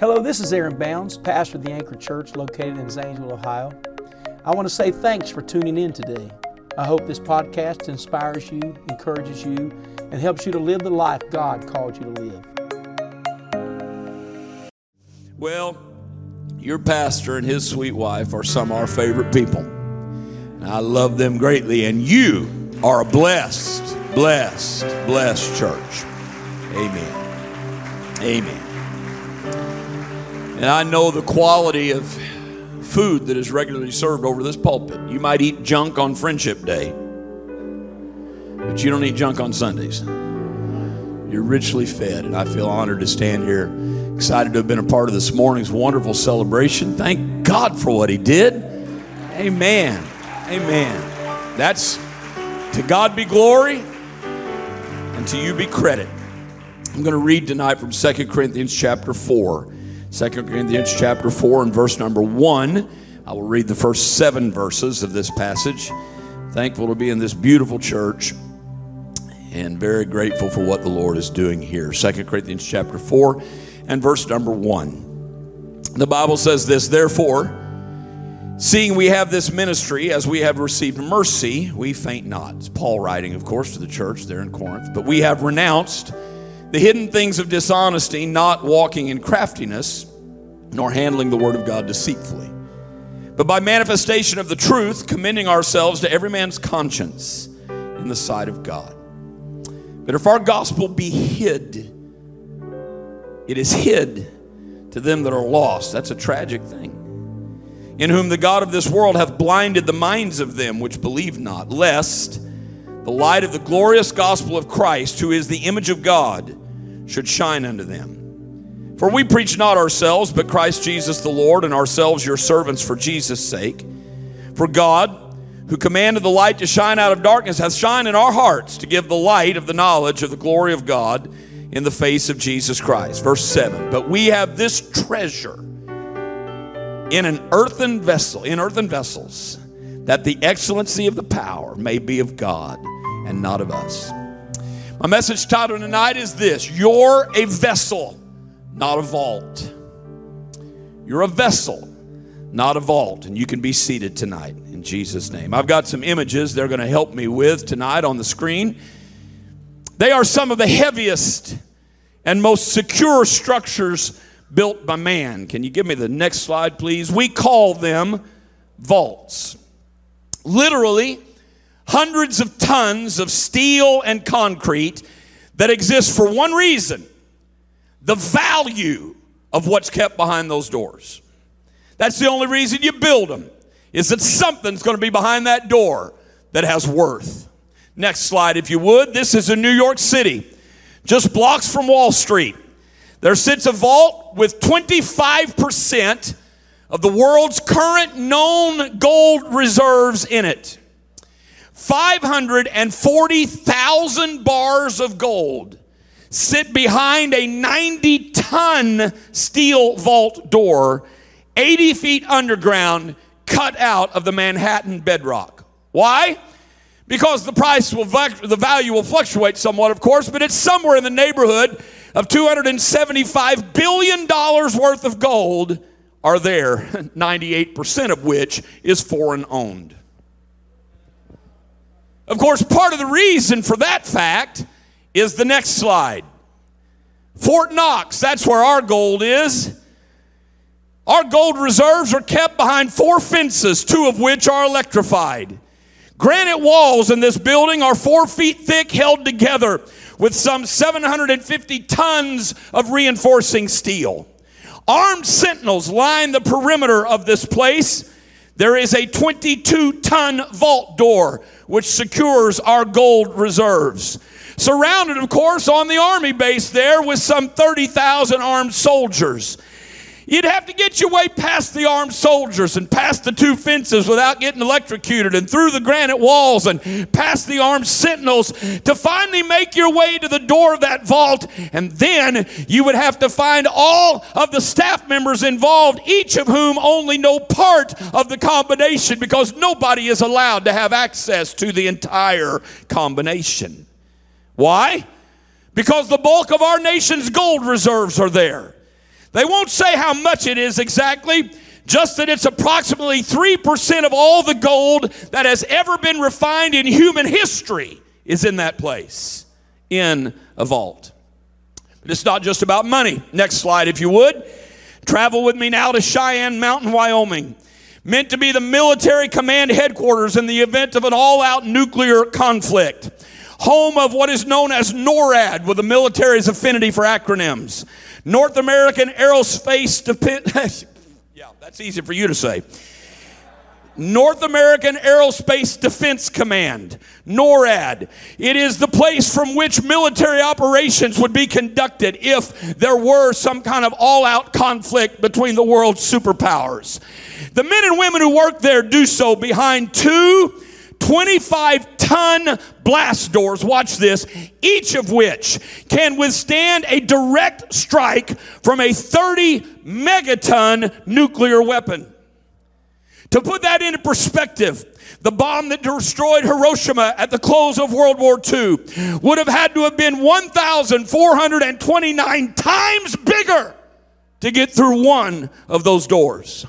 Hello, this is Aaron Bounds, pastor of the Anchor Church located in Zanesville, Ohio. I want to say thanks for tuning in today. I hope this podcast inspires you, encourages you, and helps you to live the life God called you to live. Well, your pastor and his sweet wife are some of our favorite people. I love them greatly, and you are a blessed, blessed, blessed church. Amen. Amen. And I know the quality of food that is regularly served over this pulpit. You might eat junk on Friendship Day, but you don't eat junk on Sundays. You're richly fed, and I feel honored to stand here, excited to have been a part of this morning's wonderful celebration. Thank God for what He did. Amen. Amen. That's to God be glory, and to you be credit. I'm going to read tonight from 2 Corinthians chapter 4. 2 Corinthians chapter 4 and verse number 1. I will read the first seven verses of this passage. Thankful to be in this beautiful church and very grateful for what the Lord is doing here. 2 Corinthians chapter 4 and verse number 1. The Bible says this, therefore, seeing we have this ministry as we have received mercy, we faint not. It's Paul writing, of course, to the church there in Corinth, but we have renounced the hidden things of dishonesty, not walking in craftiness, nor handling the word of God deceitfully, but by manifestation of the truth, commending ourselves to every man's conscience in the sight of God. But if our gospel be hid, it is hid to them that are lost. That's a tragic thing. In whom the God of this world hath blinded the minds of them which believe not, lest the light of the glorious gospel of Christ, who is the image of God, should shine unto them. For we preach not ourselves, but Christ Jesus the Lord, and ourselves your servants for Jesus' sake. For God, who commanded the light to shine out of darkness, hath shined in our hearts to give the light of the knowledge of the glory of God in the face of Jesus Christ. Verse 7 But we have this treasure in an earthen vessel, in earthen vessels, that the excellency of the power may be of God and not of us. My message title tonight is this You're a vessel, not a vault. You're a vessel, not a vault. And you can be seated tonight in Jesus' name. I've got some images they're going to help me with tonight on the screen. They are some of the heaviest and most secure structures built by man. Can you give me the next slide, please? We call them vaults. Literally, hundreds of tons of steel and concrete that exist for one reason the value of what's kept behind those doors. That's the only reason you build them, is that something's going to be behind that door that has worth. Next slide, if you would. This is in New York City, just blocks from Wall Street. There sits a vault with 25% of the world's current known gold reserves in it. 540,000 bars of gold sit behind a 90 ton steel vault door, 80 feet underground, cut out of the Manhattan bedrock. Why? Because the price will, the value will fluctuate somewhat, of course, but it's somewhere in the neighborhood of $275 billion worth of gold are there, 98% of which is foreign owned. Of course, part of the reason for that fact is the next slide. Fort Knox, that's where our gold is. Our gold reserves are kept behind four fences, two of which are electrified. Granite walls in this building are four feet thick, held together with some 750 tons of reinforcing steel. Armed sentinels line the perimeter of this place. There is a 22 ton vault door which secures our gold reserves. Surrounded, of course, on the army base there with some 30,000 armed soldiers. You'd have to get your way past the armed soldiers and past the two fences without getting electrocuted and through the granite walls and past the armed sentinels to finally make your way to the door of that vault. And then you would have to find all of the staff members involved, each of whom only know part of the combination because nobody is allowed to have access to the entire combination. Why? Because the bulk of our nation's gold reserves are there. They won't say how much it is exactly, just that it's approximately 3% of all the gold that has ever been refined in human history is in that place, in a vault. But it's not just about money. Next slide, if you would. Travel with me now to Cheyenne Mountain, Wyoming. Meant to be the military command headquarters in the event of an all out nuclear conflict. Home of what is known as NORAD, with the military's affinity for acronyms. North American Aerospace Defense. yeah, that's easy for you to say. North American Aerospace Defense Command, NORAD. It is the place from which military operations would be conducted if there were some kind of all out conflict between the world's superpowers. The men and women who work there do so behind two 25 ton blast doors, watch this, each of which can withstand a direct strike from a 30 megaton nuclear weapon. To put that into perspective, the bomb that destroyed Hiroshima at the close of World War II would have had to have been 1,429 times bigger to get through one of those doors.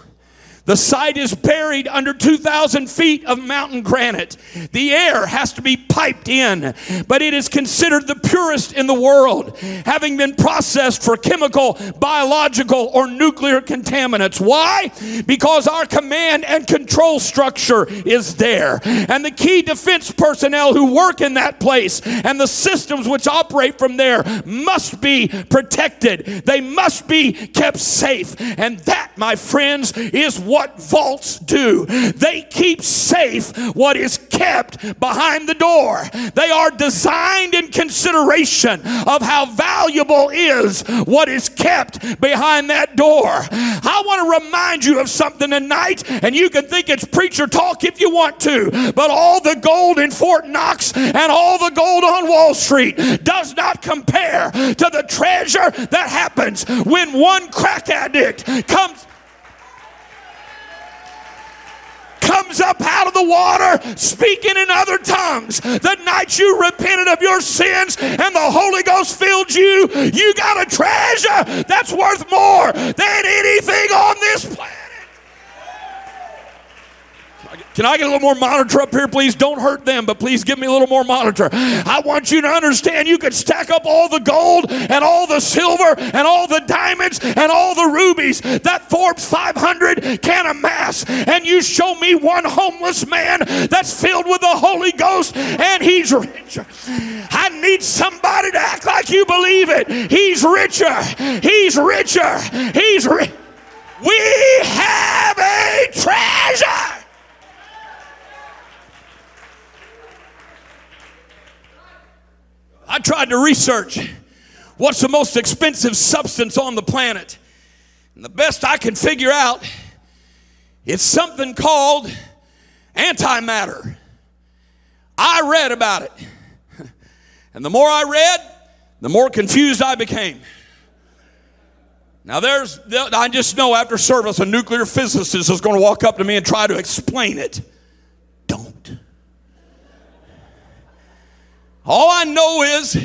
The site is buried under 2,000 feet of mountain granite. The air has to be piped in, but it is considered the purest in the world, having been processed for chemical, biological, or nuclear contaminants. Why? Because our command and control structure is there. And the key defense personnel who work in that place and the systems which operate from there must be protected. They must be kept safe. And that, my friends, is what what vaults do. They keep safe what is kept behind the door. They are designed in consideration of how valuable is what is kept behind that door. I want to remind you of something tonight, and you can think it's preacher talk if you want to, but all the gold in Fort Knox and all the gold on Wall Street does not compare to the treasure that happens when one crack addict comes comes up out of the water speaking in other tongues. The night you repented of your sins and the Holy Ghost filled you, you got a treasure that's worth more than anything on this planet. Can I get a little more monitor up here, please? Don't hurt them, but please give me a little more monitor. I want you to understand you could stack up all the gold and all the silver and all the diamonds and all the rubies that Forbes 500 can amass. And you show me one homeless man that's filled with the Holy Ghost and he's richer. I need somebody to act like you believe it. He's richer. He's richer. He's rich. We have a treasure. I tried to research what's the most expensive substance on the planet. And the best I can figure out, it's something called antimatter. I read about it. And the more I read, the more confused I became. Now, there's, I just know after service, a nuclear physicist is going to walk up to me and try to explain it. All I know is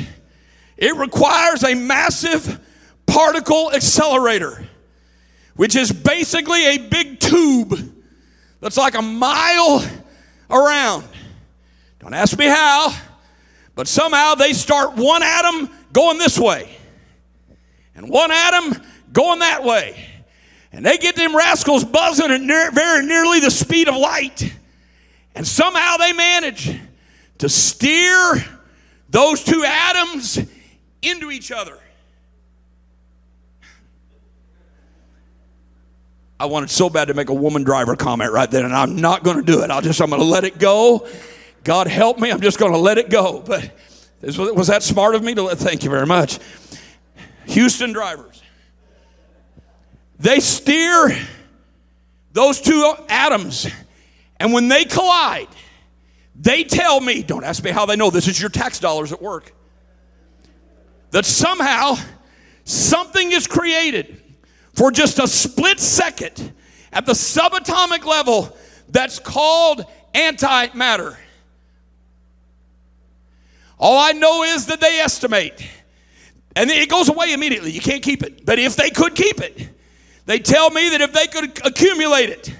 it requires a massive particle accelerator, which is basically a big tube that's like a mile around. Don't ask me how, but somehow they start one atom going this way and one atom going that way. And they get them rascals buzzing at near, very nearly the speed of light. And somehow they manage to steer those two atoms into each other. I wanted so bad to make a woman driver comment right then, and I'm not going to do it. I'll just, I'm going to let it go. God help me, I'm just going to let it go. But was that smart of me to let? Thank you very much. Houston drivers. They steer those two atoms, and when they collide, they tell me, don't ask me how they know, this is your tax dollars at work, that somehow something is created for just a split second at the subatomic level that's called antimatter. All I know is that they estimate And it goes away immediately. You can't keep it. But if they could keep it, they tell me that if they could accumulate it,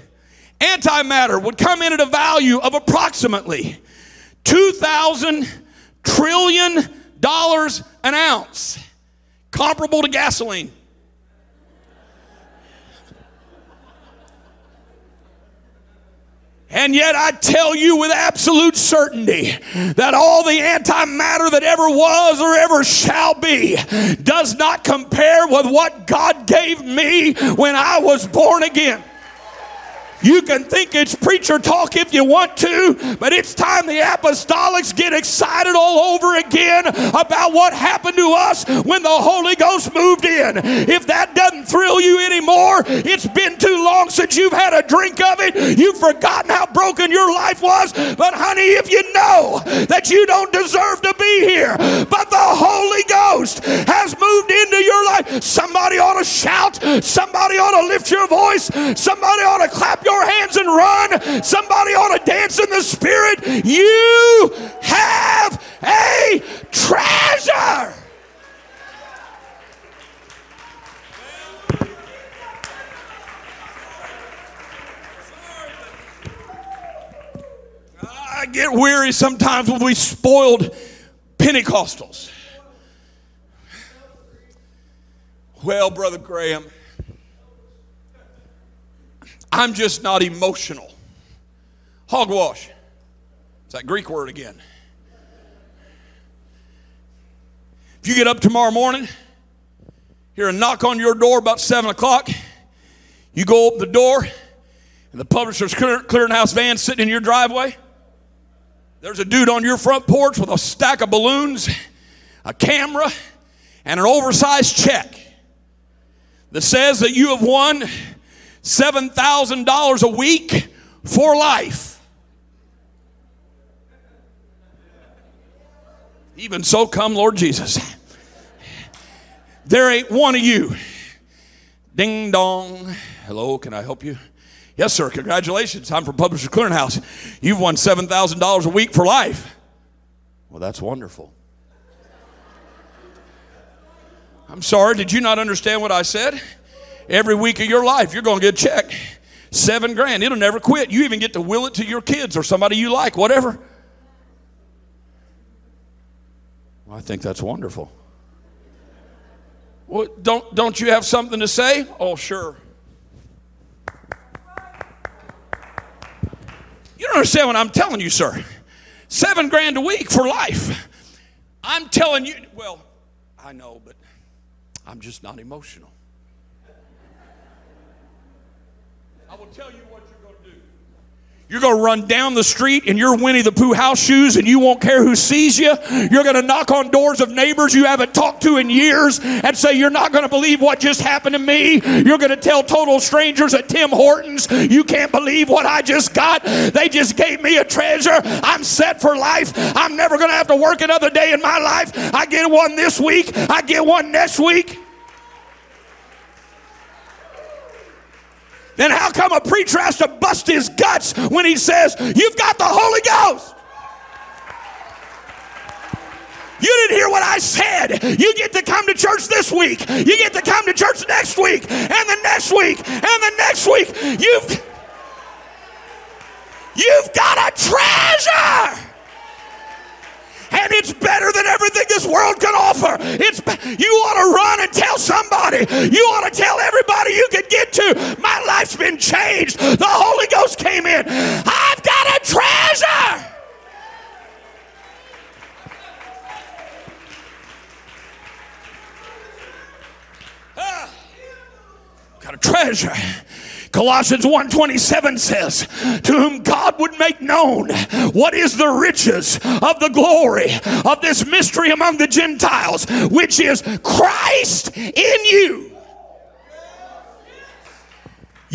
antimatter would come in at a value of approximately 2,000 trillion dollars an ounce, comparable to gasoline. And yet, I tell you with absolute certainty that all the antimatter that ever was or ever shall be does not compare with what God gave me when I was born again. You can think it's preacher talk if you want to, but it's time the apostolics get excited all over again about what happened to us when the Holy Ghost moved in. If that thrill you anymore, it's been too long since you've had a drink of it. You've forgotten how broken your life was. But, honey, if you know that you don't deserve to be here, but the Holy Ghost has moved into your life, somebody ought to shout, somebody ought to lift your voice, somebody ought to clap your hands and run. Somebody ought to dance in the spirit. You have a treasure. I get weary sometimes when we spoiled Pentecostals. Well, Brother Graham, I'm just not emotional. Hogwash. It's that Greek word again. If you get up tomorrow morning, hear a knock on your door about 7 o'clock, you go open the door, and the publisher's clearinghouse van sitting in your driveway. There's a dude on your front porch with a stack of balloons, a camera, and an oversized check that says that you have won $7,000 a week for life. Even so, come Lord Jesus. There ain't one of you. Ding dong. Hello, can I help you? Yes, sir. Congratulations. I'm from Publisher Clearinghouse. You've won $7,000 a week for life. Well, that's wonderful. I'm sorry, did you not understand what I said? every week of your life, you're going to get a check. Seven grand. It'll never quit. You even get to will it to your kids or somebody you like, whatever. Well, I think that's wonderful. Well, don't, don't you have something to say? Oh, sure. Understand what I'm telling you, sir. Seven grand a week for life. I'm telling you, well, I know, but I'm just not emotional. I will tell you what you're. You're going to run down the street in your Winnie the Pooh house shoes and you won't care who sees you. You're going to knock on doors of neighbors you haven't talked to in years and say, You're not going to believe what just happened to me. You're going to tell total strangers at Tim Hortons, You can't believe what I just got. They just gave me a treasure. I'm set for life. I'm never going to have to work another day in my life. I get one this week, I get one next week. Then how come a preacher has to bust his guts when he says, You've got the Holy Ghost? You didn't hear what I said. You get to come to church this week. You get to come to church next week, and the next week, and the next week. You've, you've got a treasure and it's better than everything this world can offer. It's you ought to run and tell somebody. You ought to tell everybody you can get to. My life's been changed. The Holy Ghost came in. I've got a treasure. Ah, got a treasure. Colossians 1:27 says, "To whom God would make known what is the riches of the glory of this mystery among the Gentiles, which is Christ in you."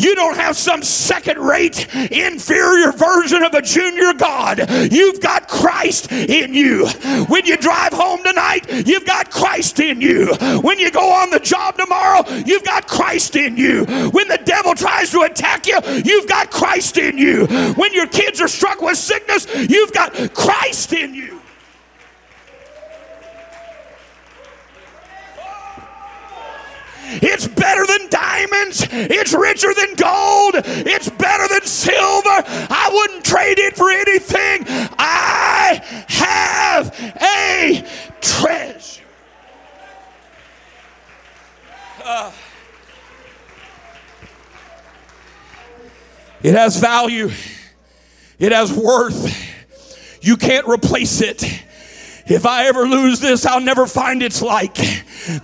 You don't have some second rate, inferior version of a junior God. You've got Christ in you. When you drive home tonight, you've got Christ in you. When you go on the job tomorrow, you've got Christ in you. When the devil tries to attack you, you've got Christ in you. When your kids are struck with sickness, you've got Christ in you. It's better than diamonds. It's richer than gold. It's better than silver. I wouldn't trade it for anything. I have a treasure. Uh, it has value. It has worth. You can't replace it. If I ever lose this, I'll never find its like.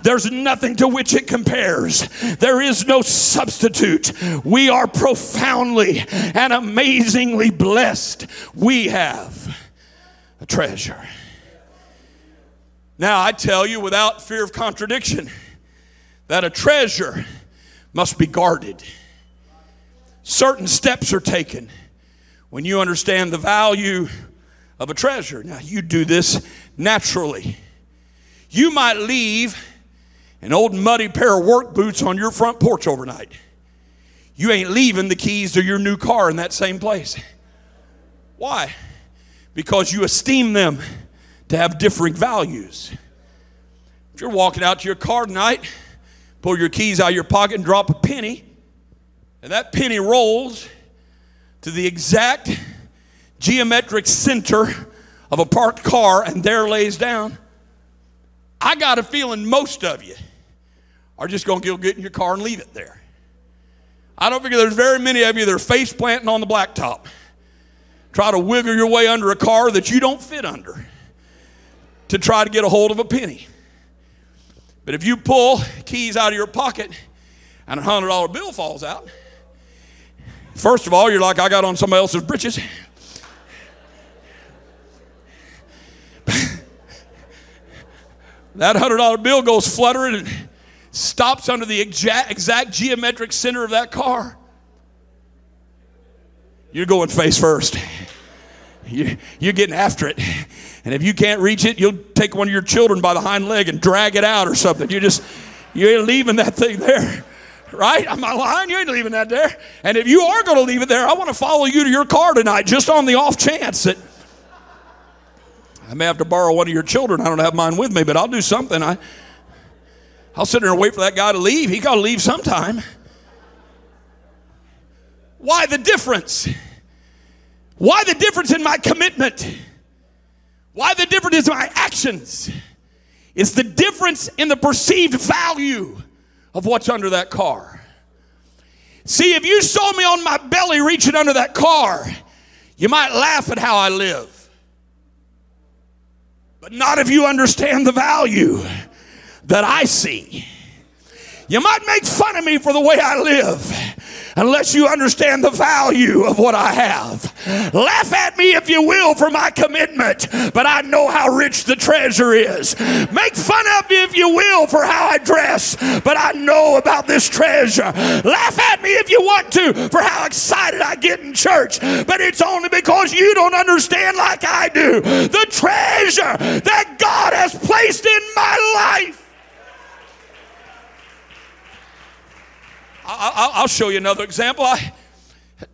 There's nothing to which it compares. There is no substitute. We are profoundly and amazingly blessed. We have a treasure. Now, I tell you without fear of contradiction that a treasure must be guarded. Certain steps are taken when you understand the value of a treasure. Now, you do this naturally. You might leave an old muddy pair of work boots on your front porch overnight. You ain't leaving the keys to your new car in that same place. Why? Because you esteem them to have differing values. If you're walking out to your car tonight, pull your keys out of your pocket and drop a penny, and that penny rolls to the exact geometric center of a parked car and there lays down, I got a feeling most of you are just going to go get in your car and leave it there. I don't figure there's very many of you that are face planting on the blacktop. Try to wiggle your way under a car that you don't fit under to try to get a hold of a penny. But if you pull keys out of your pocket and a $100 bill falls out, first of all, you're like, I got on somebody else's britches. That $100 bill goes fluttering and stops under the exact, exact geometric center of that car. You're going face first. You're, you're getting after it. And if you can't reach it, you'll take one of your children by the hind leg and drag it out or something. You just, you ain't leaving that thing there. Right? Am I lying? You ain't leaving that there. And if you are going to leave it there, I want to follow you to your car tonight just on the off chance that I may have to borrow one of your children. I don't have mine with me, but I'll do something. I, I'll sit there and wait for that guy to leave. He got to leave sometime. Why the difference? Why the difference in my commitment? Why the difference in my actions? It's the difference in the perceived value of what's under that car. See, if you saw me on my belly reaching under that car, you might laugh at how I live. But not if you understand the value that I see. You might make fun of me for the way I live unless you understand the value of what I have. Laugh at me if you will for my commitment, but I know how rich the treasure is. Make fun of me if you will for how I dress, but I know about this treasure. Laugh at me if you want to for how excited I get in church, but it's only because you don't understand like I do the treasure that God has placed in my life. I'll show you another example. I,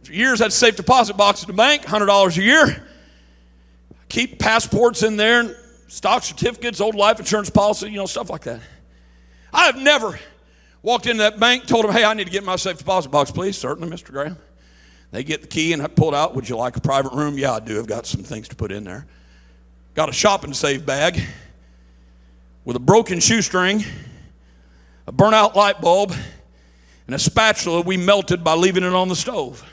years, I'd safe deposit box at the bank, $100 a year. Keep passports in there, stock certificates, old life insurance policy, you know, stuff like that. I have never walked into that bank, told them, hey, I need to get my safe deposit box, please. Certainly, Mr. Graham. They get the key and I pull it out. Would you like a private room? Yeah, I do. I've got some things to put in there. Got a Shop 'n Save bag with a broken shoestring, a burnt-out light bulb, and a spatula we melted by leaving it on the stove.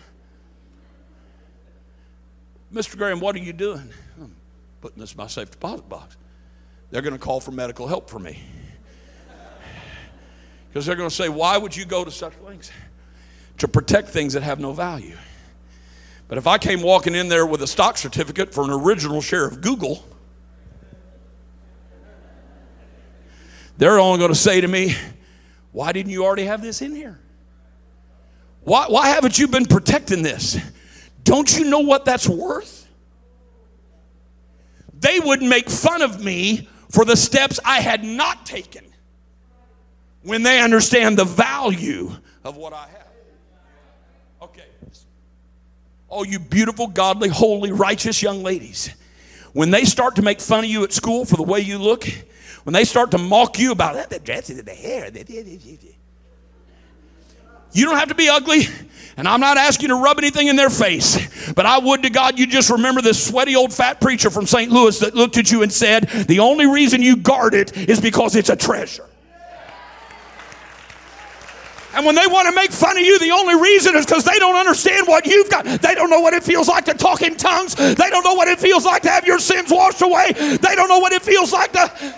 Mr. Graham, what are you doing? I'm putting this in my safe deposit box. They're going to call for medical help for me. Because they're going to say, why would you go to such lengths? To protect things that have no value. But if I came walking in there with a stock certificate for an original share of Google, they're only going to say to me, why didn't you already have this in here? Why, why haven't you been protecting this? Don't you know what that's worth? They would make fun of me for the steps I had not taken when they understand the value of what I have. Okay. Oh, you beautiful, godly, holy, righteous young ladies. When they start to make fun of you at school for the way you look, when they start to mock you about that, the dress, the hair, You don't have to be ugly. And I'm not asking you to rub anything in their face, but I would to God you just remember this sweaty old fat preacher from St. Louis that looked at you and said, The only reason you guard it is because it's a treasure. And when they want to make fun of you, the only reason is because they don't understand what you've got. They don't know what it feels like to talk in tongues. They don't know what it feels like to have your sins washed away. They don't know what it feels like to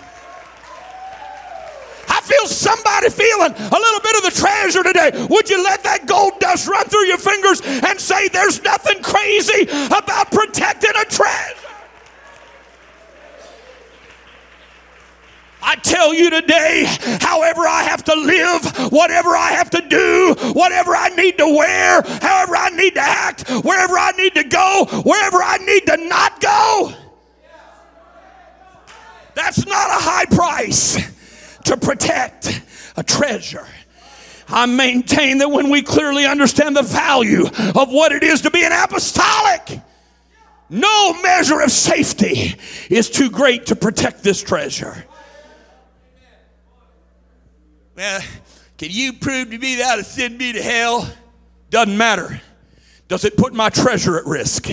I feel somebody feeling a little bit of the treasure today. Would you let that gold dust run through your fingers and say there's nothing crazy about protecting a treasure? I tell you today, however I have to live, whatever I have to do, whatever I need to wear, however I need to act, wherever I need to go, wherever I need to not go, that's not a high price to protect a treasure. I maintain that when we clearly understand the value of what it is to be an apostolic, no measure of safety is too great to protect this treasure. Well, can you prove to me that'll send me to hell? Doesn't matter. Does it put my treasure at risk?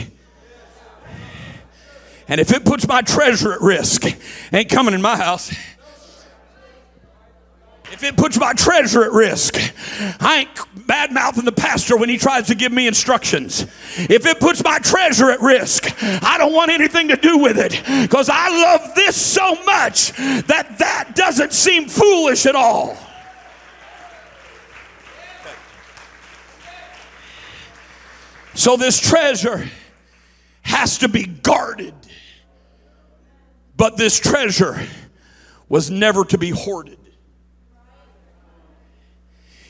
And if it puts my treasure at risk, ain't coming in my house. If it puts my treasure at risk, I ain't bad mouthing the pastor when he tries to give me instructions. If it puts my treasure at risk, I don't want anything to do with it because I love this so much that that doesn't seem foolish at all. So, this treasure has to be guarded. But this treasure was never to be hoarded.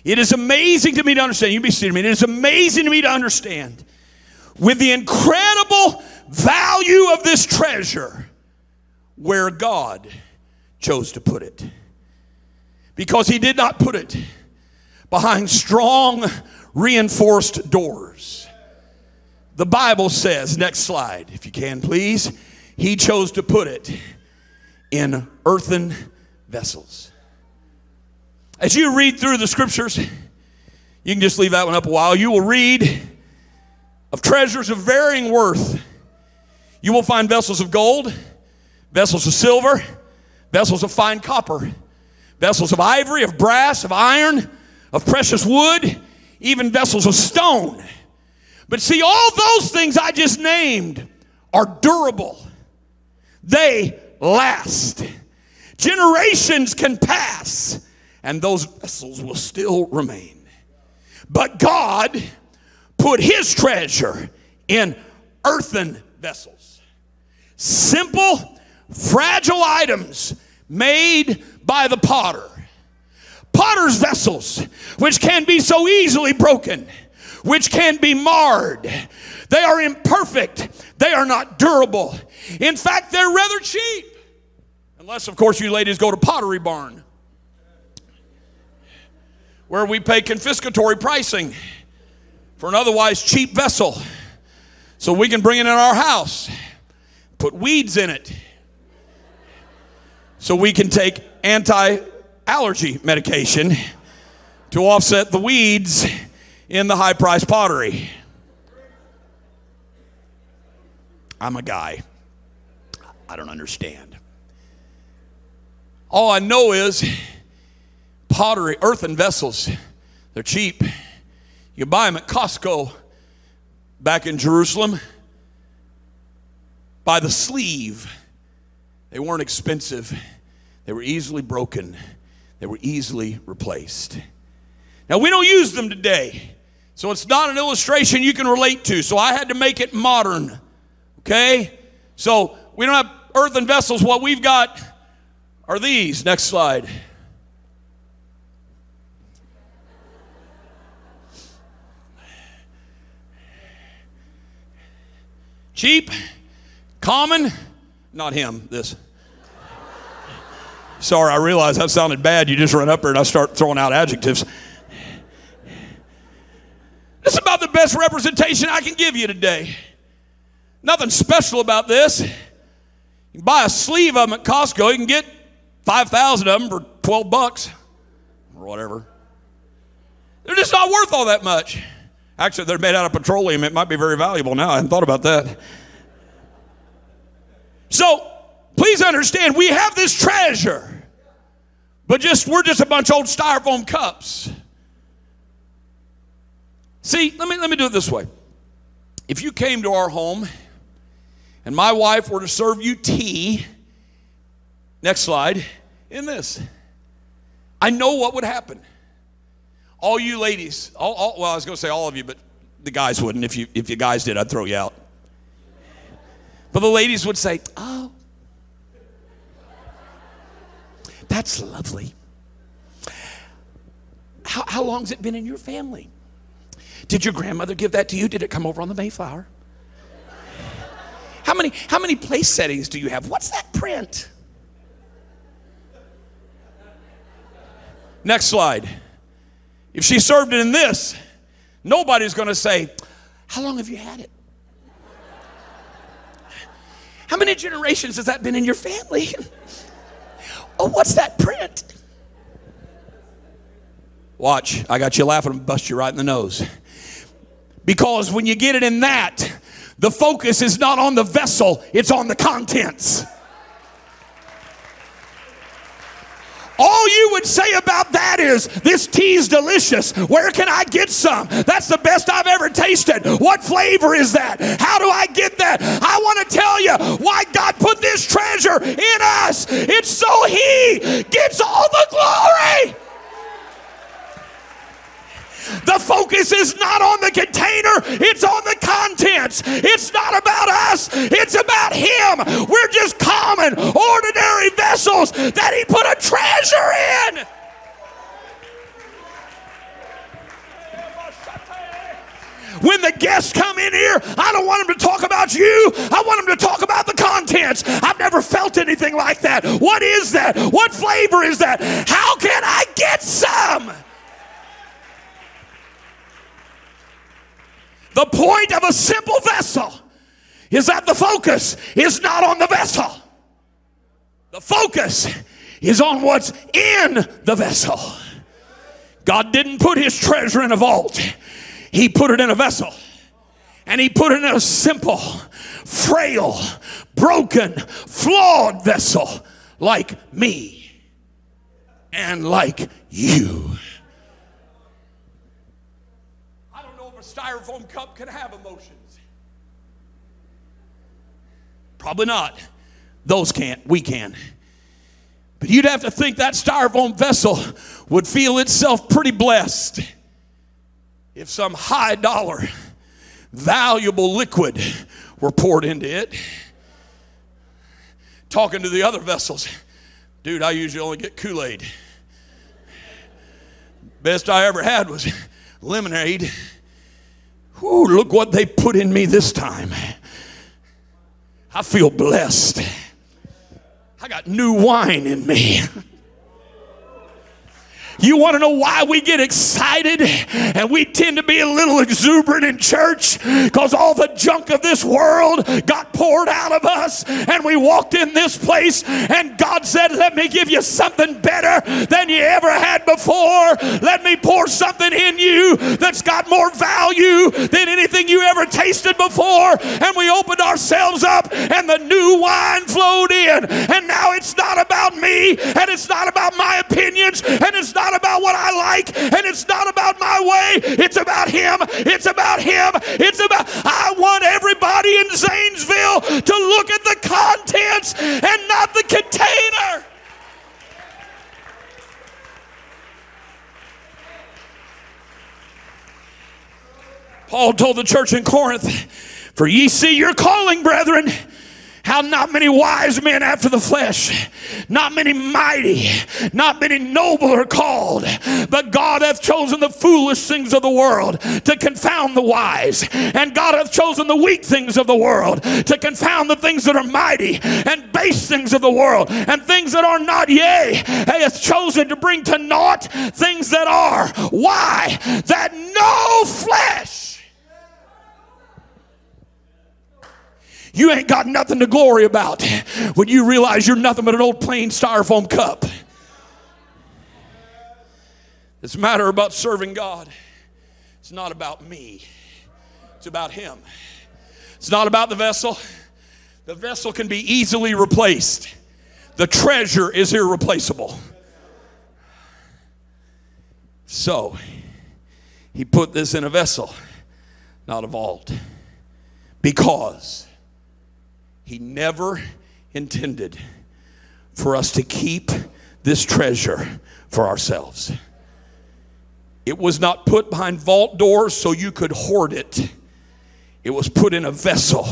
It is amazing to me to understand. You be seated. It is amazing to me to understand with the incredible value of this treasure where God chose to put it. Because He did not put it behind strong, reinforced doors. The Bible says, next slide, if you can please, He chose to put it in earthen vessels. As you read through the scriptures, you can just leave that one up a while. You will read of treasures of varying worth. You will find vessels of gold, vessels of silver, vessels of fine copper, vessels of ivory, of brass, of iron, of precious wood, even vessels of stone. But see, all those things I just named are durable, they last. Generations can pass and those vessels will still remain. But God put his treasure in earthen vessels. Simple, fragile items made by the potter. Potter's vessels, which can be so easily broken, which can be marred. They are imperfect. They are not durable. In fact, they're rather cheap. Unless, of course, you ladies go to Pottery Barn where we pay confiscatory pricing for an otherwise cheap vessel so we can bring it in our house, put weeds in it, so we can take anti allergy medication to offset the weeds in the high price pottery. I'm a guy. I don't understand. All I know is pottery, earthen vessels. They're cheap. You buy them at Costco back in Jerusalem by the sleeve. They weren't expensive, they were easily broken, they were easily replaced. Now, we don't use them today, so it's not an illustration you can relate to. So I had to make it modern. Okay? So we don't have earthen vessels. What we've got are these. Next slide. Cheap, common, not him, this. Sorry, I realize that sounded bad. You just run up there and I start throwing out adjectives. This is about the best representation I can give you today. Nothing special about this. You can buy a sleeve of them at Costco. You can get 5,000 of them for 12 bucks or whatever. They're just not worth all that much. Actually, they're made out of petroleum. It might be very valuable now. I hadn't thought about that. So please understand, we have this treasure, but just we're just a bunch of old styrofoam cups. See, let me let me do it this way. If you came to our home and my wife were to serve you tea, next slide, in this, I know what would happen. All you ladies, all, all, well, I was going to say all of you, but the guys wouldn't. If you if you guys did, I'd throw you out. But the ladies would say, "Oh, that's lovely. How, how long's it been in your family? Did your grandmother give that to you? Did it come over on the Mayflower? How many, how many place settings do you have? What's that print? Next slide. If she served it in this, nobody's going to say, How long have you had it? How many generations has that been in your family? oh, what's that print? Watch, I got you laughing and bust you right in the nose. Because when you get it in that, the focus is not on the vessel, it's on the contents. All you would say about that is, This tea's delicious. Where can I get some? That's the best I've ever tasted. What flavor is that? How do I get that? I want to tell you why God put this treasure in us. It's so He gets all the glory. The focus is not on the container, it's on the contents. It's not about us, it's about Him. We're just common, ordinary vessels that He put a treasure in. when the guests come in here, I don't want them to talk about you. I want them to talk about the contents. I've never felt anything like that. What is that? What flavor is that? How can I get some? The point of a simple vessel is that the focus is not on the vessel. The focus is on what's in the vessel. God didn't put his treasure in a vault, he put it in a vessel. And he put it in a simple, frail, broken, flawed vessel like me and like you. Styrofoam cup can have emotions? Probably not. Those can't. We can. But you'd have to think that styrofoam vessel would feel itself pretty blessed if some high dollar, valuable liquid were poured into it. Talking to the other vessels, dude, I usually only get Kool Aid. Best I ever had was lemonade. Ooh, look what they put in me this time. I feel blessed. I got new wine in me. You want to know why we get excited and we tend to be a little exuberant in church? Because all the junk of this world got poured out of us and we walked in this place and God said, Let me give you something better than you ever had before. Let me pour something in you that's got more value than anything you ever tasted before. And we opened ourselves up and the new wine flowed in. And now it's not about me and it's not about my opinions and it's not not about what I like and it's not about my way. It's about Him. It's about Him. It's about, I want everybody in Zanesville to look at the contents and not the container. Paul told the church in Corinth, For ye see your calling, brethren how not many wise men after the flesh, not many mighty, not many noble are called, but God hath chosen the foolish things of the world to confound the wise, and God hath chosen the weak things of the world to confound the things that are mighty, and base things of the world, and things that are not, yea, he hath chosen to bring to naught things that are. Why? That no flesh You ain't got nothing to glory about when you realize you're nothing but an old plain styrofoam cup. It's a matter about serving God. It's not about me, it's about Him. It's not about the vessel. The vessel can be easily replaced, the treasure is irreplaceable. So, he put this in a vessel, not a vault, because he never intended for us to keep this treasure for ourselves. It was not put behind vault doors so you could hoard it. It was put in a vessel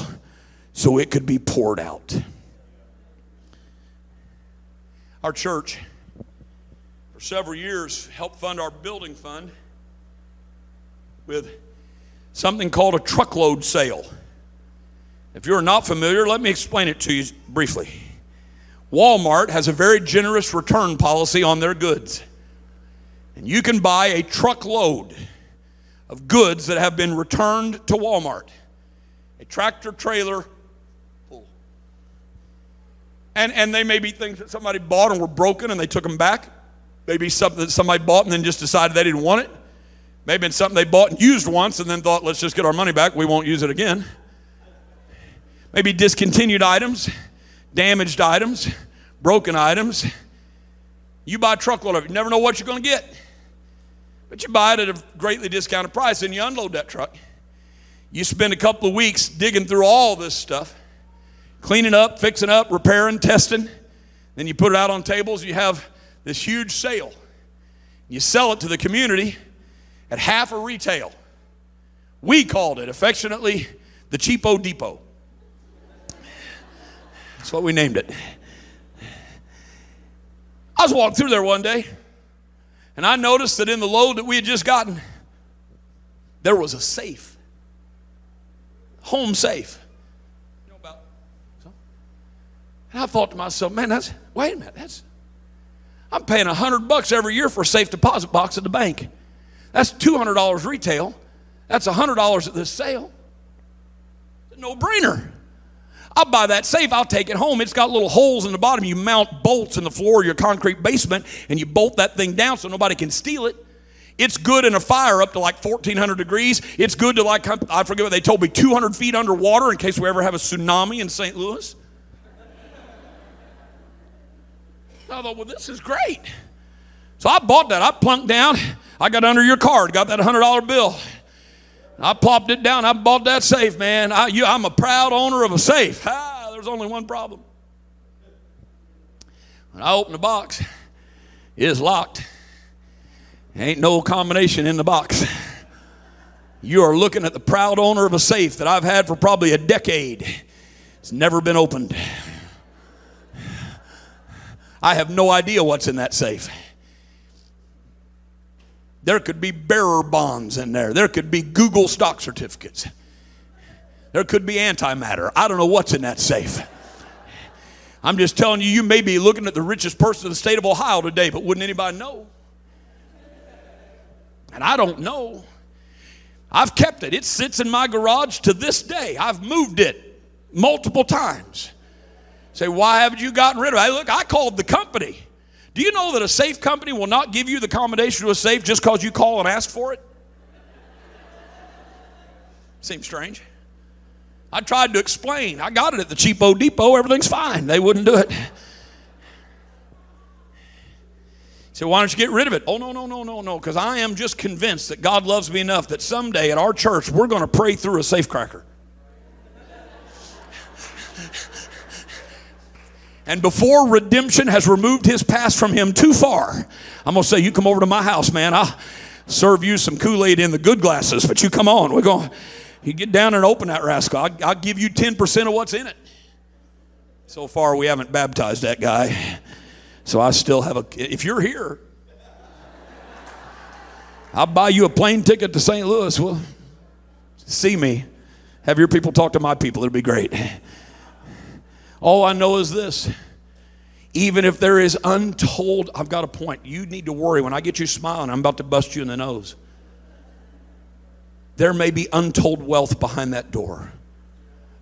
so it could be poured out. Our church, for several years, helped fund our building fund with something called a truckload sale. If you're not familiar, let me explain it to you briefly. Walmart has a very generous return policy on their goods. And you can buy a truckload of goods that have been returned to Walmart. A tractor trailer full. And, and they may be things that somebody bought and were broken and they took them back. Maybe something that somebody bought and then just decided they didn't want it. Maybe it's something they bought and used once and then thought, let's just get our money back. We won't use it again. Maybe discontinued items damaged items, broken items. You buy a truckload of it, you never know what you're going to get. But you buy it at a greatly discounted price and you unload that truck. You spend a couple of weeks digging through all this stuff, cleaning up, fixing up, repairing, testing. Then you put it out on tables, you have this huge sale. You sell it to the community at half a retail. We called it affectionately the Cheapo Depot. That's what we named it. I was walking through there one day, and I noticed that in the load that we had just gotten, there was a safe, home safe. And I thought to myself, man, that's wait a minute, that's I'm paying a hundred bucks every year for a safe deposit box at the bank. That's two hundred dollars retail. That's a hundred dollars at this sale. No-brainer. I'll buy that safe, I'll take it home. It's got little holes in the bottom. You mount bolts in the floor of your concrete basement and you bolt that thing down so nobody can steal it. It's good in a fire up to like 1400 degrees. It's good to like, I forget what they told me, 200 feet underwater in case we ever have a tsunami in St. Louis. I thought, well, this is great. So I bought that. I plunked down. I got under your card, got that $100 bill. I plopped it down. I bought that safe, man. I, I'm a proud owner of a safe. Ah, there's only one problem. When I open the box, it is locked. Ain't no combination in the box. You are looking at the proud owner of a safe that I've had for probably a decade. It's never been opened. I have no idea what's in that safe. There could be bearer bonds in there. There could be Google stock certificates. There could be antimatter. I don't know what's in that safe. I'm just telling you, you may be looking at the richest person in the state of Ohio today, but wouldn't anybody know? And I don't know. I've kept it. It sits in my garage to this day. I've moved it multiple times. Say, why haven't you gotten rid of it? Hey, look, I called the company. Do you know that a safe company will not give you the combination to a safe just because you call and ask for it? Seems strange. I tried to explain. I got it at the cheapo depot. Everything's fine. They wouldn't do it. So why don't you get rid of it? Oh no, no, no, no, no. Because I am just convinced that God loves me enough that someday at our church we're going to pray through a safecracker. And before redemption has removed his past from him too far, I'm going to say, You come over to my house, man. I'll serve you some Kool Aid in the good glasses, but you come on. We're going, you get down and open that rascal. I'll, I'll give you 10% of what's in it. So far, we haven't baptized that guy. So I still have a, if you're here, I'll buy you a plane ticket to St. Louis. Well, see me. Have your people talk to my people. It'll be great. All I know is this even if there is untold, I've got a point. You need to worry. When I get you smiling, I'm about to bust you in the nose. There may be untold wealth behind that door,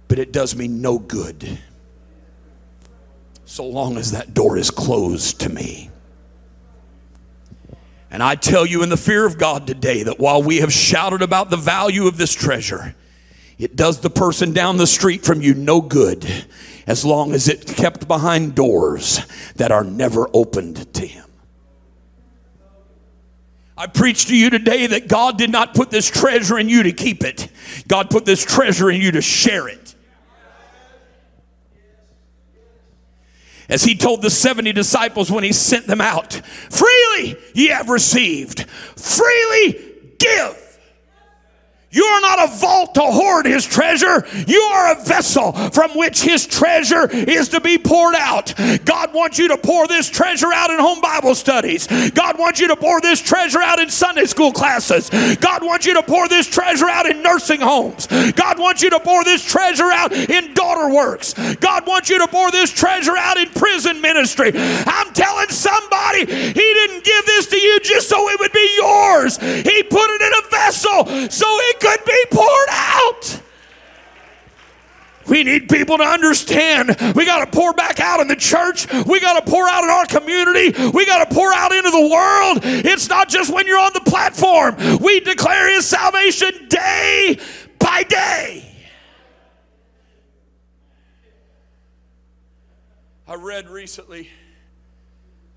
but it does me no good so long as that door is closed to me. And I tell you in the fear of God today that while we have shouted about the value of this treasure, it does the person down the street from you no good as long as it's kept behind doors that are never opened to him. I preach to you today that God did not put this treasure in you to keep it. God put this treasure in you to share it. As he told the 70 disciples when he sent them out, freely ye have received, freely give. You are not a vault to hoard his treasure. You are a vessel from which his treasure is to be poured out. God wants you to pour this treasure out in home Bible studies. God wants you to pour this treasure out in Sunday school classes. God wants you to pour this treasure out in nursing homes. God wants you to pour this treasure out in daughter works. God wants you to pour this treasure out in prison ministry. I'm telling somebody, he didn't give this to you just so it would be yours. He put it in a vessel so it could be poured out. We need people to understand. We got to pour back out in the church. We got to pour out in our community. We got to pour out into the world. It's not just when you're on the platform. We declare His salvation day by day. I read recently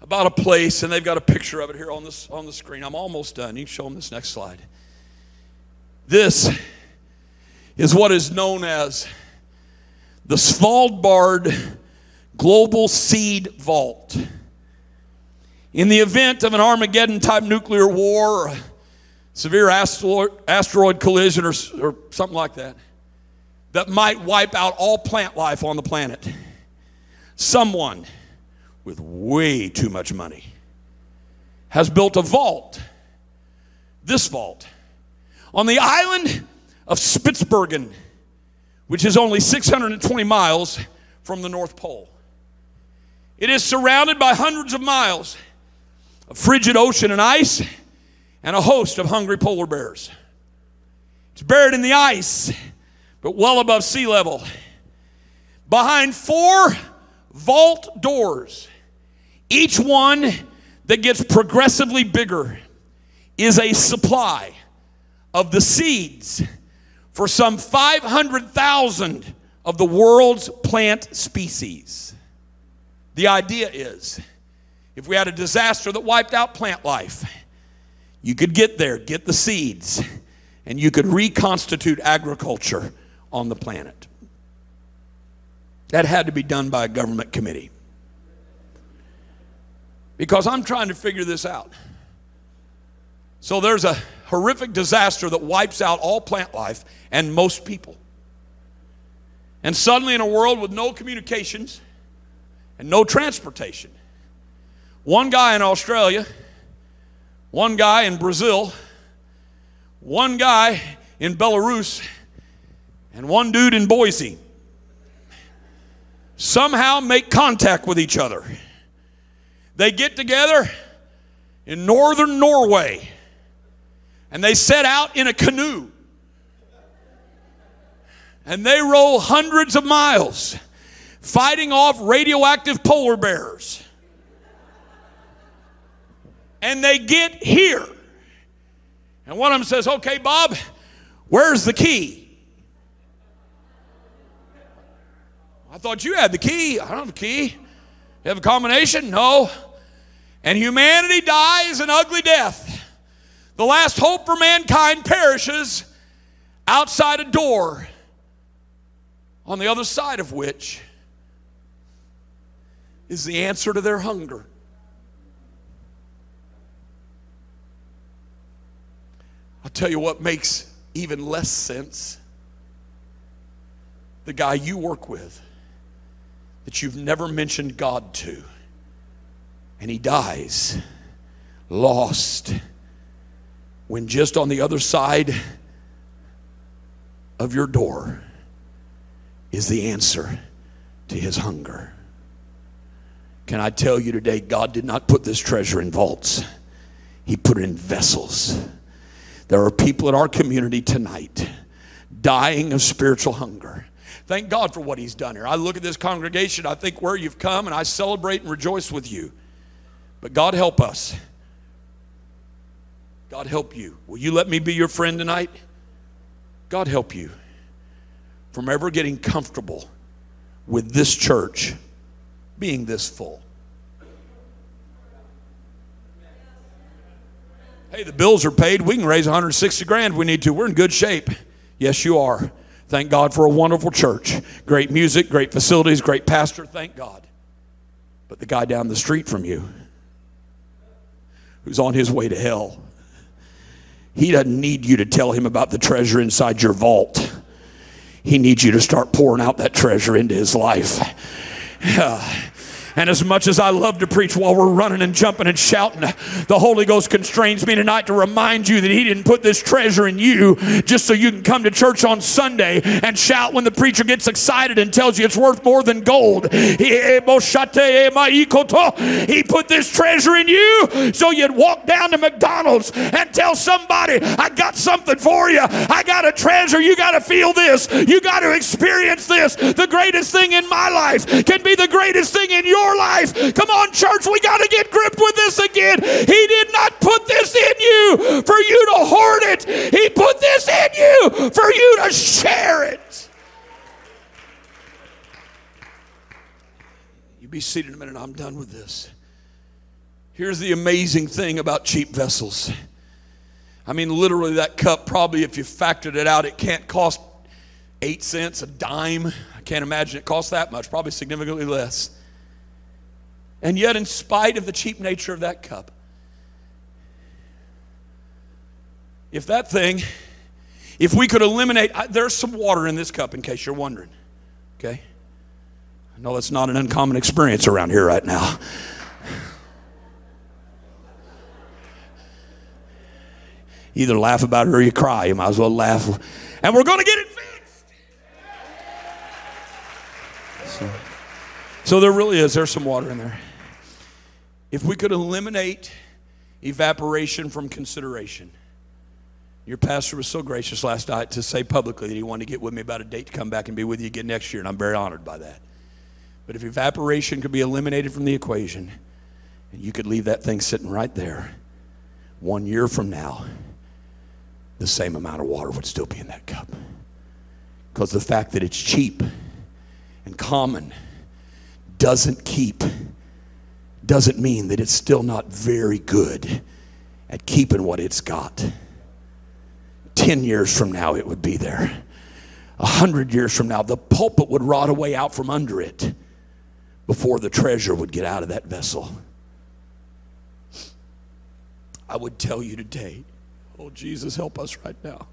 about a place, and they've got a picture of it here on this on the screen. I'm almost done. You can show them this next slide. This is what is known as the Svalbard Global Seed Vault. In the event of an Armageddon type nuclear war or severe asteroid, collision or, or something like that, that might wipe out all plant life on the planet, someone with way too much money has built a vault, this vault on the island of Spitsbergen, which is only 620 miles from the North Pole. It is surrounded by hundreds of miles of frigid ocean and ice and a host of hungry polar bears. It's buried in the ice, but well above sea level. Behind four vault doors, each one that gets progressively bigger, is a supply of the seeds for some 500,000 of the world's plant species. The idea is if we had a disaster that wiped out plant life, you could get there, get the seeds, and you could reconstitute agriculture on the planet. That had to be done by a government committee. Because I'm trying to figure this out. So there's a horrific disaster that wipes out all plant life and most people. And suddenly, in a world with no communications and no transportation, one guy in Australia, one guy in Brazil, one guy in Belarus, and one dude in Boise somehow make contact with each other. They get together in northern Norway and they set out in a canoe. And they roll hundreds of miles fighting off radioactive polar bears. And they get here. And one of them says, Okay, Bob, where's the key? I thought you had the key. I don't have the key. You have a combination? No. And humanity dies an ugly death. The last hope for mankind perishes outside a door, on the other side of which is the answer to their hunger. I'll tell you what makes even less sense. The guy you work with that you've never mentioned God to, and he dies lost when just on the other side of your door is the answer to his hunger. Can I tell you today, God did not put this treasure in vaults, He put it in vessels. There are people in our community tonight dying of spiritual hunger. Thank God for what He's done here. I look at this congregation, I think where you've come, and I celebrate and rejoice with you. But God help us God help you. Will you let me be your friend tonight? God help you from ever getting comfortable with this church being this full. Hey, the bills are paid. We can raise 160 grand if we need to. We're in good shape. Yes, you are. Thank God for a wonderful church. Great music, great facilities, great pastor. Thank God. But the guy down the street from you, who's on his way to hell, he doesn't need you to tell him about the treasure inside your vault. He needs you to start pouring out that treasure into his life. And as much as I love to preach while we're running and jumping and shouting, the Holy Ghost constrains me tonight to remind you that He didn't put this treasure in you just so you can come to church on Sunday and shout when the preacher gets excited and tells you it's worth more than gold. He eh, eh, put this treasure in you so you'd walk down to McDonald's and tell somebody, I got something for you. I got a treasure. You got to feel this. You got to experience this. The greatest thing in my life can be the greatest thing in your your life. Come on, church, we got to get gripped with this again. He did not put this in you for you to hoard it, He put this in you for you to share it. You be seated a minute, I'm done with this. Here's the amazing thing about cheap vessels. I mean, literally, that cup, probably if you factored it out, it can't cost eight cents, a dime. I can't imagine it costs that much, probably significantly less. And yet, in spite of the cheap nature of that cup, if that thing, if we could eliminate, there's some water in this cup in case you're wondering, okay? I know that's not an uncommon experience around here right now. Either laugh about it or you cry. You might as well laugh. And we're going to get it fixed. So, so there really is. There's some water in there. If we could eliminate evaporation from consideration, your pastor was so gracious last night to say publicly that he wanted to get with me about a date to come back and be with you again next year, and I'm very honored by that. But if evaporation could be eliminated from the equation, and you could leave that thing sitting right there, one year from now, the same amount of water would still be in that cup. Because the fact that it's cheap and common doesn't keep doesn't mean that it's still not very good at keeping what it's got. 10 years from now, it would be there. A hundred years from now, the pulpit would rot away out from under it before the treasure would get out of that vessel. I would tell you today, oh, Jesus, help us right now.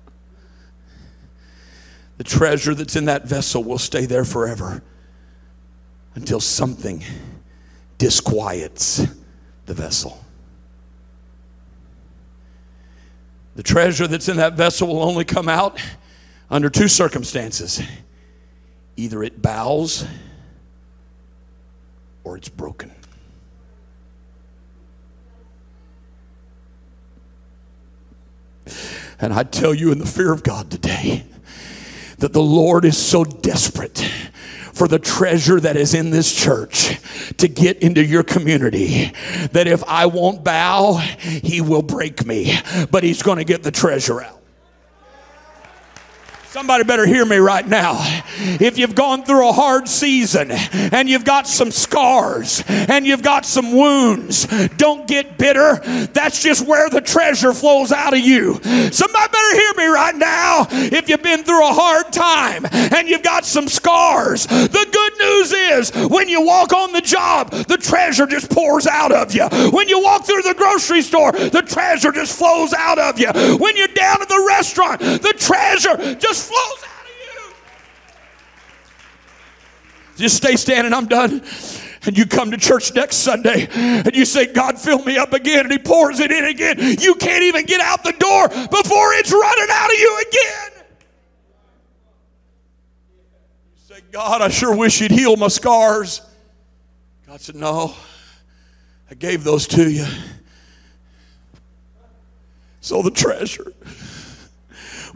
The treasure that's in that vessel will stay there forever until something disquiets the vessel. The treasure that's in that vessel will only come out under two circumstances either it bows or it's broken. And I tell you, in the fear of God today, that the Lord is so desperate for the treasure that is in this church to get into your community. That if I won't bow, he will break me, but he's going to get the treasure out. Somebody better hear me right now. If you've gone through a hard season and you've got some scars and you've got some wounds, don't get bitter. That's just where the treasure flows out of you. Somebody better hear me right now. If you've been through a hard time and you've got some scars, the good news is when you walk on the job, the treasure just pours out of you. When you walk through the grocery store, the treasure just flows out of you. When you're down at the restaurant, the treasure just just flows out of you. Just stay standing, I'm done. And you come to church next Sunday and you say, God, fill me up again, and He pours it in again. You can't even get out the door before it's running out of you again. You say, God, I sure wish you'd heal my scars. God said, No, I gave those to you. So the treasure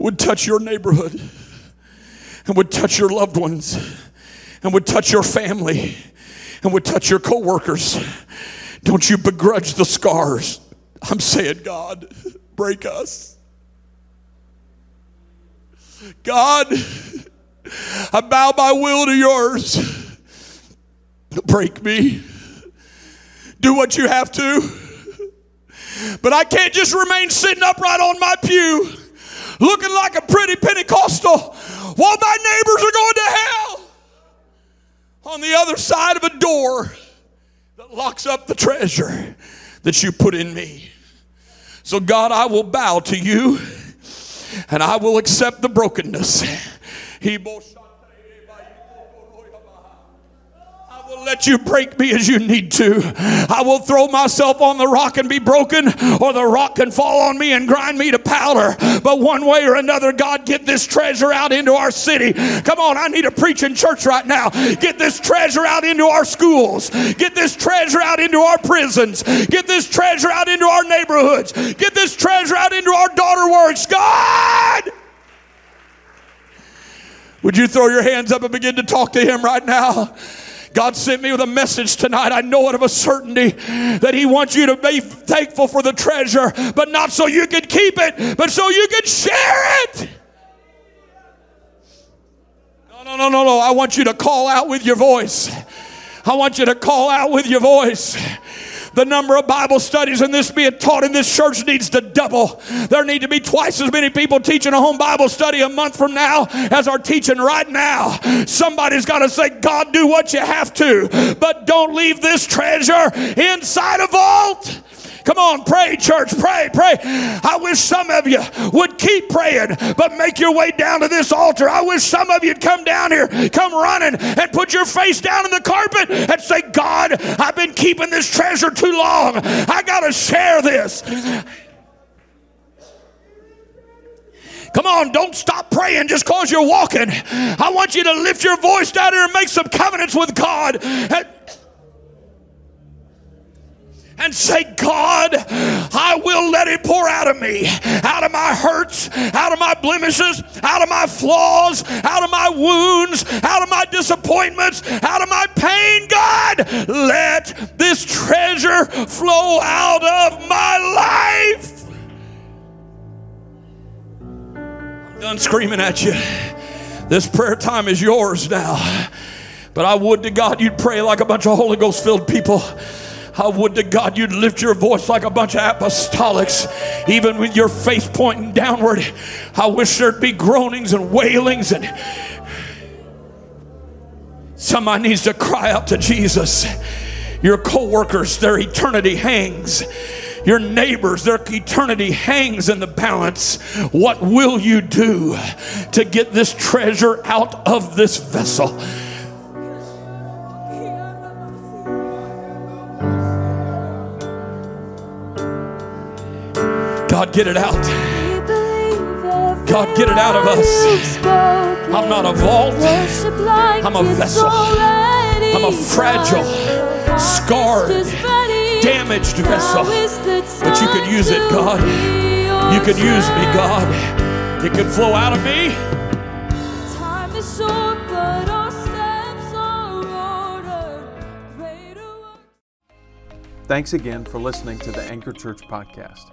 would touch your neighborhood and would touch your loved ones and would touch your family and would touch your coworkers. Don't you begrudge the scars. I'm saying, God, break us. God, I bow my will to yours. Break me. Do what you have to. But I can't just remain sitting upright on my pew looking like a pretty Pentecostal while my neighbors are going to hell on the other side of a door that locks up the treasure that you put in me. So, God, I will bow to you and I will accept the brokenness. will let you break me as you need to. I will throw myself on the rock and be broken, or the rock can fall on me and grind me to powder. But one way or another, God, get this treasure out into our city. Come on, I need a preaching church right now. Get this treasure out into our schools. Get this treasure out into our prisons. Get this treasure out into our neighborhoods. Get this treasure out into our daughter works. God! Would you throw your hands up and begin to talk to Him right now? God sent me with a message tonight. I know it of a certainty that He wants you to be thankful for the treasure, but not so you can keep it, but so you can share it. No, no, no, no, no. I want you to call out with your voice. I want you to call out with your voice. The number of Bible studies in this being taught in this church needs to double. There need to be twice as many people teaching a home Bible study a month from now as are teaching right now. Somebody's got to say, God, do what you have to, but don't leave this treasure inside a vault. Come on, pray, church, pray, pray. I wish some of you would keep praying, but make your way down to this altar. I wish some of you'd come down here, come running, and put your face down in the carpet and say, God, I've been keeping this treasure too long. I got to share this. Come on, don't stop praying just because you're walking. I want you to lift your voice down here and make some covenants with God. And and say, God, I will let it pour out of me, out of my hurts, out of my blemishes, out of my flaws, out of my wounds, out of my disappointments, out of my pain. God, let this treasure flow out of my life. I'm done screaming at you. This prayer time is yours now. But I would to God you'd pray like a bunch of Holy Ghost filled people. I would to God you'd lift your voice like a bunch of apostolics, even with your face pointing downward. I wish there'd be groanings and wailings and somebody needs to cry out to Jesus. Your co-workers, their eternity hangs. Your neighbors, their eternity hangs in the balance. What will you do to get this treasure out of this vessel? God, get it out. God, get it out of us. I'm not a vault. I'm a vessel. I'm a fragile, scarred, damaged vessel. But you could use it, God. You could use me, God. It could flow out of me. Thanks again for listening to the Anchor Church podcast.